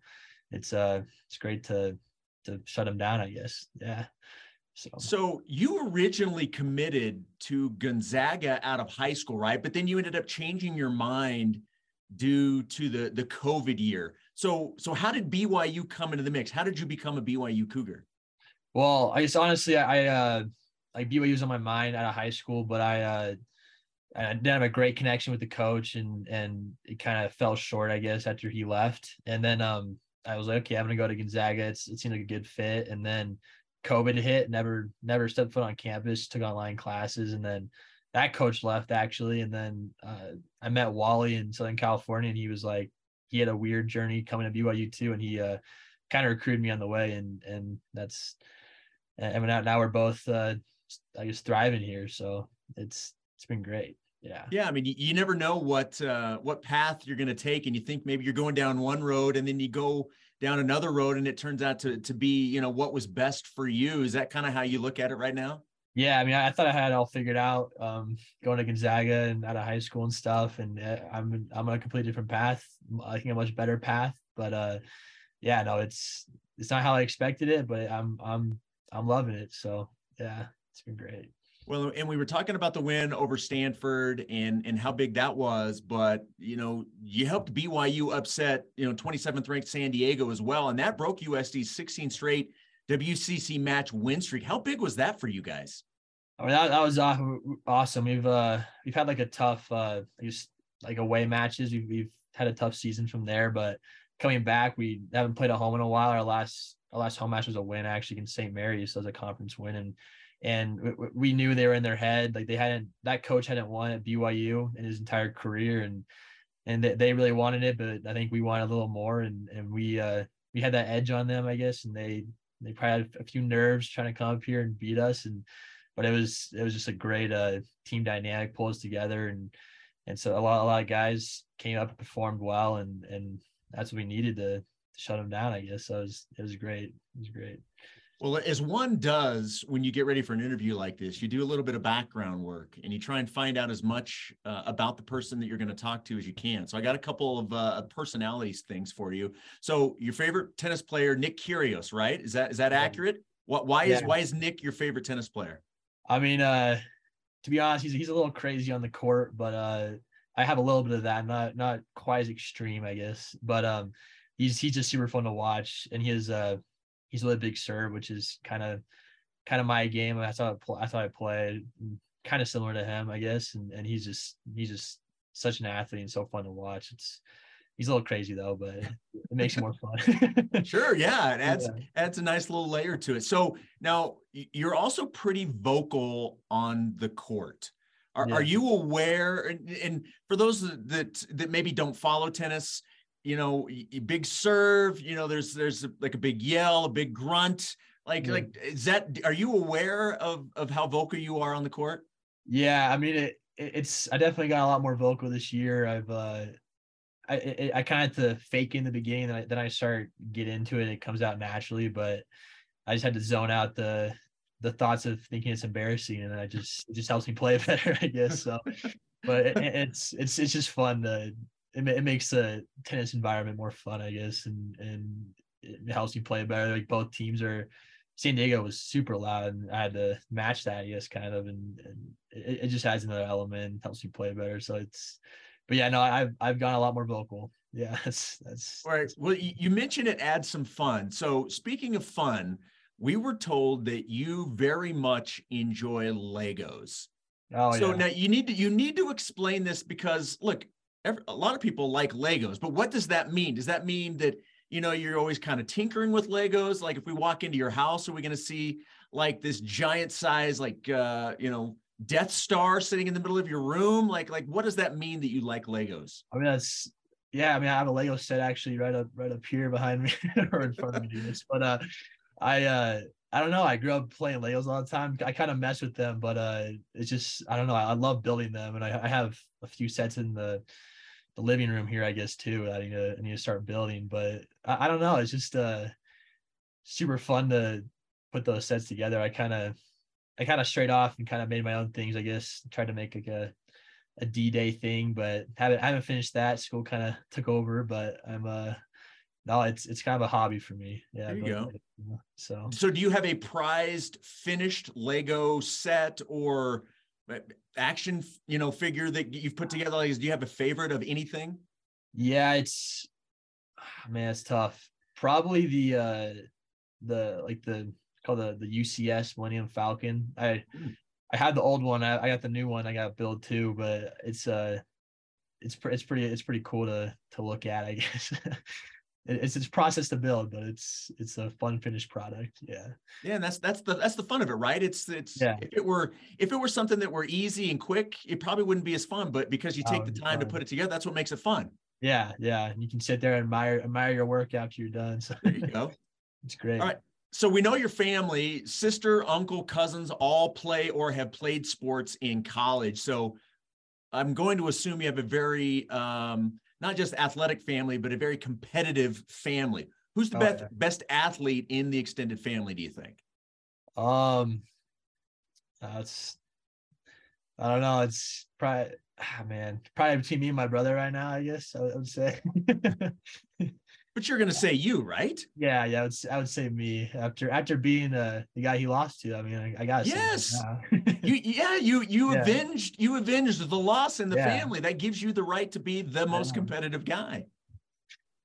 it's uh it's great to to shut him down, I guess. Yeah. So So you originally committed to Gonzaga out of high school, right? But then you ended up changing your mind due to the the COVID year. So so how did BYU come into the mix? How did you become a BYU Cougar? Well, I just honestly, I uh like BYU was on my mind out of high school, but I uh I didn't have a great connection with the coach and and it kind of fell short, I guess, after he left. And then um I was like, okay, I'm gonna go to Gonzaga. It's it seemed like a good fit. And then COVID hit, never never stepped foot on campus, took online classes, and then that coach left actually. And then uh, I met Wally in Southern California, and he was like, he had a weird journey coming to BYU too, and he uh, kind of recruited me on the way, and and that's and now now we're both uh, I guess thriving here, so it's it's been great. Yeah. Yeah, I mean, you, you never know what uh, what path you're going to take, and you think maybe you're going down one road, and then you go down another road and it turns out to to be you know what was best for you. Is that kind of how you look at it right now? Yeah i mean i, thought i had it all figured out um, going to gonzaga and out of high school and stuff and uh, i'm i'm on a completely different path i think a much better path but uh yeah no it's it's not how i expected it but i'm i'm i'm loving it so yeah it's been great well, and we were talking about the win over Stanford and and how big that was, but you know, you helped BYU upset, you know, 27th ranked San Diego as well, and that broke USD's 16 straight WCC match win streak. How big was that for you guys? I mean, that, that was awesome. We've uh we've had like a tough uh just like away matches. We've we've had a tough season from there, but coming back, we haven't played a home in a while. Our last our last home match was a win actually against St. Mary's, so a conference win and and we knew they were in their head like they hadn't that coach hadn't won at BYU in his entire career and and they really wanted it but I think we wanted a little more and and we uh we had that edge on them I guess and they they probably had a few nerves trying to come up here and beat us and but it was it was just a great uh team dynamic pulls together and and so a lot a lot of guys came up and performed well and and that's what we needed to, to shut them down I guess. So it was it was great. It was great well, as one does when you get ready for an interview like this, you do a little bit of background work and you try and find out as much uh, about the person that you're going to talk to as you can. So I got a couple of uh, personalities things for you. So your favorite tennis player, Nick Kyrgios, right? Is that is that accurate? What? Why is why is Nick your favorite tennis player? I mean, uh, to be honest, he's he's a little crazy on the court, but uh, I have a little bit of that. Not not quite as extreme, I guess, but um, he's he's just super fun to watch, and he has uh he's a really big serve, which is kind of kind of my game. That's how I, that's how I play. Kind of similar to him, I guess. And and he's just he's just such an athlete and so fun to watch. It's he's a little crazy though, but it makes it more fun. (laughs) sure, yeah, it adds yeah. adds a nice little layer to it. So now you're also pretty vocal on the court. Are, yeah. are you aware? And, and for those that that maybe don't follow tennis, you know, big serve, you know, there's there's like a big yell, a big grunt. Like yeah. like is that are you aware of of how vocal you are on the court? Yeah, I mean it it's I definitely got a lot more vocal this year. I've uh I it, I kind of had to fake in the beginning, then I, then I start get into it. It comes out naturally, but I just had to zone out the the thoughts of thinking it's embarrassing, and I just it just helps me play (laughs) better, I guess. So, but it, it's it's it's just fun to it, it makes the tennis environment more fun, I guess, and and it helps you play better. Like both teams are. San Diego was super loud, and I had to match that, I guess, kind of, and, and it, it just adds another element, helps you play better. So it's, but yeah, no, I've I've gone a lot more vocal. (laughs) Yeah, that's that's all right. Well, you mentioned it adds some fun. So speaking of fun, we were told that you very much enjoy Legos. Oh, so yeah. now you need to you need to explain this because look, every, a lot of people like Legos, but what does that mean? Does that mean that you know you're always kind of tinkering with Legos? Like if we walk into your house, are we going to see like this giant size, like uh, you know, Death Star sitting in the middle of your room? Like like what does that mean that you like Legos? I mean that's yeah. I mean I have a Lego set actually right up right up here behind me (laughs) or in front of me. This, but uh, I uh I don't know. I grew up playing Legos all the time. I kind of mess with them, but uh, it's just I don't know. I, I love building them, and I, I, have a few sets in the the living room here, I guess too. I need to I need to start building, but I, I don't know. It's just uh super fun to put those sets together. I kind of I kind of straight off and kind of made my own things. I guess tried to make like a a D day thing, but haven't haven't finished that. School kind of took over, but I'm uh no, it's it's kind of a hobby for me. Yeah. There you go. so so do you have a prized finished Lego set or action you know figure that you've put together like do you have a favorite of anything? Yeah it's man it's tough. Probably the uh the like the called the the ucs millennium falcon. I mm. i had the old one. I, I got the new one. I got build too but it's uh it's it's pretty it's pretty cool to to look at i guess (laughs) it's it's process to build, but it's it's a fun finished product. Yeah. Yeah, and that's that's the that's the fun of it, right? It's it's yeah. if it were if it were something that were easy and quick, it probably wouldn't be as fun. But because you take oh, the time to put it together, that's what makes it fun. Yeah, yeah. And you can sit there and admire admire your work after you're done. So there you go. (laughs) it's great. All right. So we know your family, sister, uncle, cousins all play or have played sports in college. So I'm going to assume you have a very um not just athletic family, but a very competitive family. Who's the Oh, best yeah. best athlete in the extended family? Do you think? Um, that's I don't know. It's probably ah, man, probably between me and my brother right now. I guess I would, I would say. (laughs) But you're gonna say you, right? yeah, yeah, I would, I would say me after after being uh, the guy he lost to. I mean, I, I say Yes. You (laughs) yeah, you you Yeah. avenged you avenged the loss in the Yeah. family. That gives you the right to be the most competitive guy.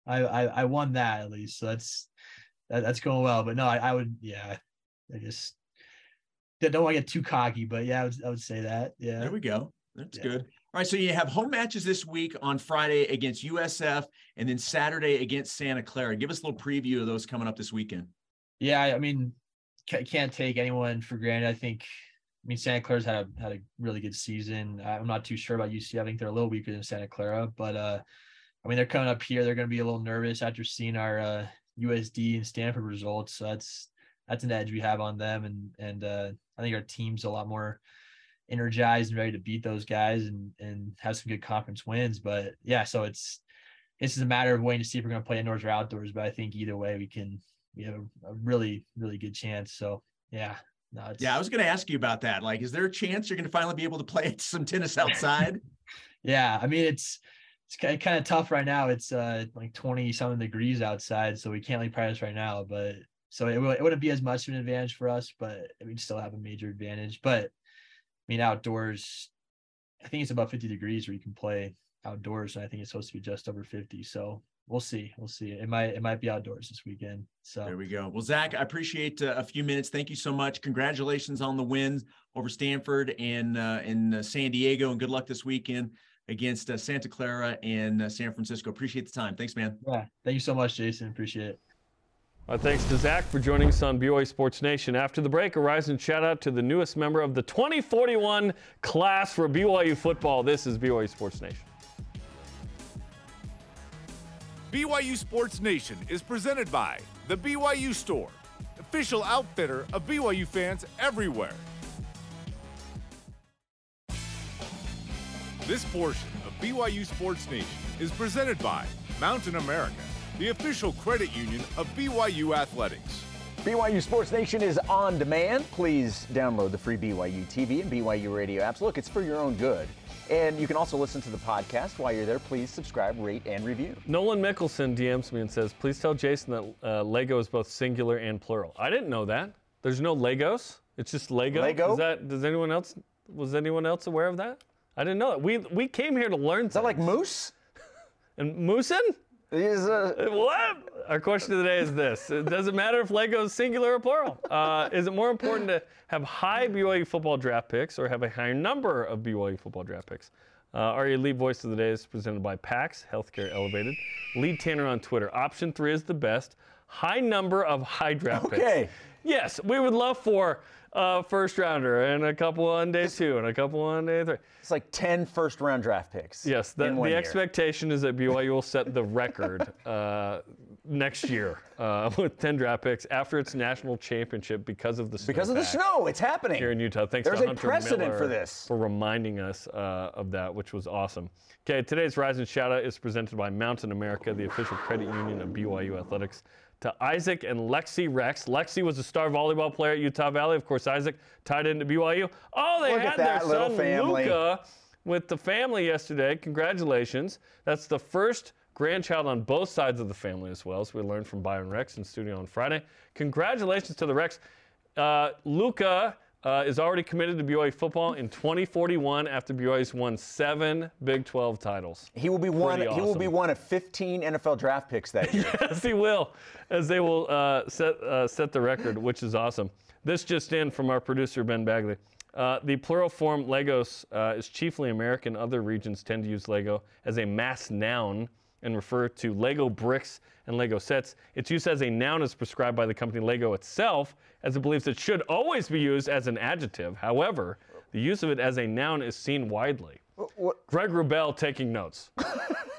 I, I I won that at least, so that's that, that's going well. But no, I, I would yeah, I just don't want to get too cocky, but yeah, I would I would say that yeah. There we go. That's Yeah. good. All right, so you have home matches this week on Friday against USF and then Saturday against Santa Clara. Give us a little preview of those coming up this weekend. Yeah, I mean, can't take anyone for granted. I think, I mean, Santa Clara's had a had a really good season. I'm not too sure about UC. I think they're a little weaker than Santa Clara, but uh, I mean, they're coming up here. They're going to be a little nervous after seeing our uh, USD and Stanford results. So that's that's an edge we have on them, and and uh, I think our team's a lot more energized and ready to beat those guys and and have some good conference wins. But yeah, so it's this is a matter of waiting to see if we're going to play indoors or outdoors. But I think either way, we can we have a, a really really good chance. So yeah, no, Yeah, I was going to ask you about that. Like, is there a chance you're going to finally be able to play (laughs) some tennis outside? (laughs) yeah. I mean, it's it's kind of tough right now. It's uh like twenty something degrees outside, so we can't really practice right now. But so it, it wouldn't be as much of an advantage for us, but we'd still have a major advantage. But I mean, outdoors, I think it's about fifty degrees where you can play outdoors, and I think it's supposed to be just over fifty. So we'll see, we'll see. It might it might be outdoors this weekend. So There we go. Well, Zach, I appreciate uh, a few minutes. Thank you so much. Congratulations on the wins over Stanford and uh, in uh, San Diego, and good luck this weekend against uh, Santa Clara and uh, San Francisco. Appreciate the time. Thanks, man. yeah, thank you so much, Jason. Appreciate it. Uh, thanks to Zach for joining us on BYU Sports Nation. After the break, a rising shout out to the newest member of the 2041 class for BYU football. This is BYU Sports Nation. BYU Sports Nation is presented by The BYU Store, official outfitter of BYU fans everywhere. This portion of BYU Sports Nation is presented by Mountain America, the official credit union of BYU Athletics. BYU Sports Nation is on demand. Please download the free BYU TV and BYU radio apps. Look, it's for your own good. And you can also listen to the podcast while you're there. Please subscribe, rate, and review. Nolan Mickelson DMs me and says, please tell Jason that uh, Lego is both singular and plural. I didn't know that. There's no Legos. It's just Lego. Lego? Is that, does anyone else, was anyone else aware of that? I didn't know that. We, we came here to learn Is that like moose? (laughs) And Moosin? Is uh, What? Our question of the day is this: It doesn't matter if Lego is singular or plural. Uh, is it more important to have high BYU football draft picks or have a higher number of BYU football draft picks? Uh, our elite voice of the day is presented by PAX Healthcare Elevated. Lead Tanner on Twitter. Option three is the best. High number of high draft picks. Okay. Yes, we would love for uh, first rounder and a couple on day two and a couple on day three. it's like 10 first round draft picks. Yes, the, the expectation is that BYU will set the record (laughs) uh, next year uh, with 10 draft picks after its national championship because of the snow. Because of the snow, it's happening. here in Utah. Thanks There's to a Hunter precedent Miller for this. for reminding us uh, of that, which was awesome. Okay, today's Rise and Shout Out is presented by Mountain America, the official credit union of BYU Athletics. To Isaac and Lexi Rex. Lexi was a star volleyball player at Utah Valley. Of course, Isaac tied into BYU. Oh, they Look had their son family. Luca with the family yesterday. Congratulations. That's the first grandchild on both sides of the family as well, as we learned from Byron Rex in studio on Friday. Congratulations to the Rex. Uh, Luca uh, is already committed to BYU football in 2041 after BYU's won seven Big 12 titles. He will be one. Pretty He will be one of 15 NFL draft picks that year. (laughs) yes, he will, as they will uh, set uh, set the record, which is awesome. This just in from our producer Ben Bagley. Uh, the plural form Legos uh, is chiefly American. Other regions tend to use Lego as a mass noun and refer to Lego bricks and Lego sets. Its use as a noun is prescribed by the company Lego itself, as it believes it should always be used as an adjective. However, the use of it as a noun is seen widely. what- Greg Rubel taking notes (laughs)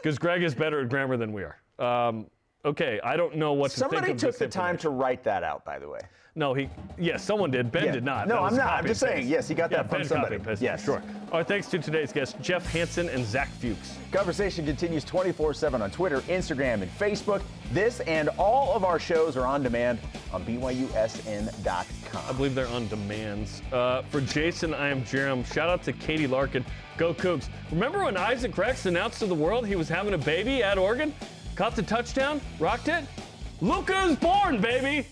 because Greg is better at grammar than we are. Um, Okay, I don't know what to Somebody think of took this the time to write that out, by the way. No, he. Yes, someone did. Ben Yeah. did not. No, That I'm not. I'm just and saying, paste. yes, he got that from Ben somebody. Copy and paste. Yes. sure. Our thanks to today's guests, Jeff Hansen and Zach Fuchs. Conversation continues 24 7 on Twitter, Instagram, and Facebook. This and all of our shows are on demand on BYUSN.com. I believe they're on demands. Uh, for Jason, I am Jarom. Shout out to Katie Larkin. Go Cougs. Remember when Isaac Rex announced to the world he was having a baby at Oregon? Caught the touchdown, rocked it? Luca's born, baby!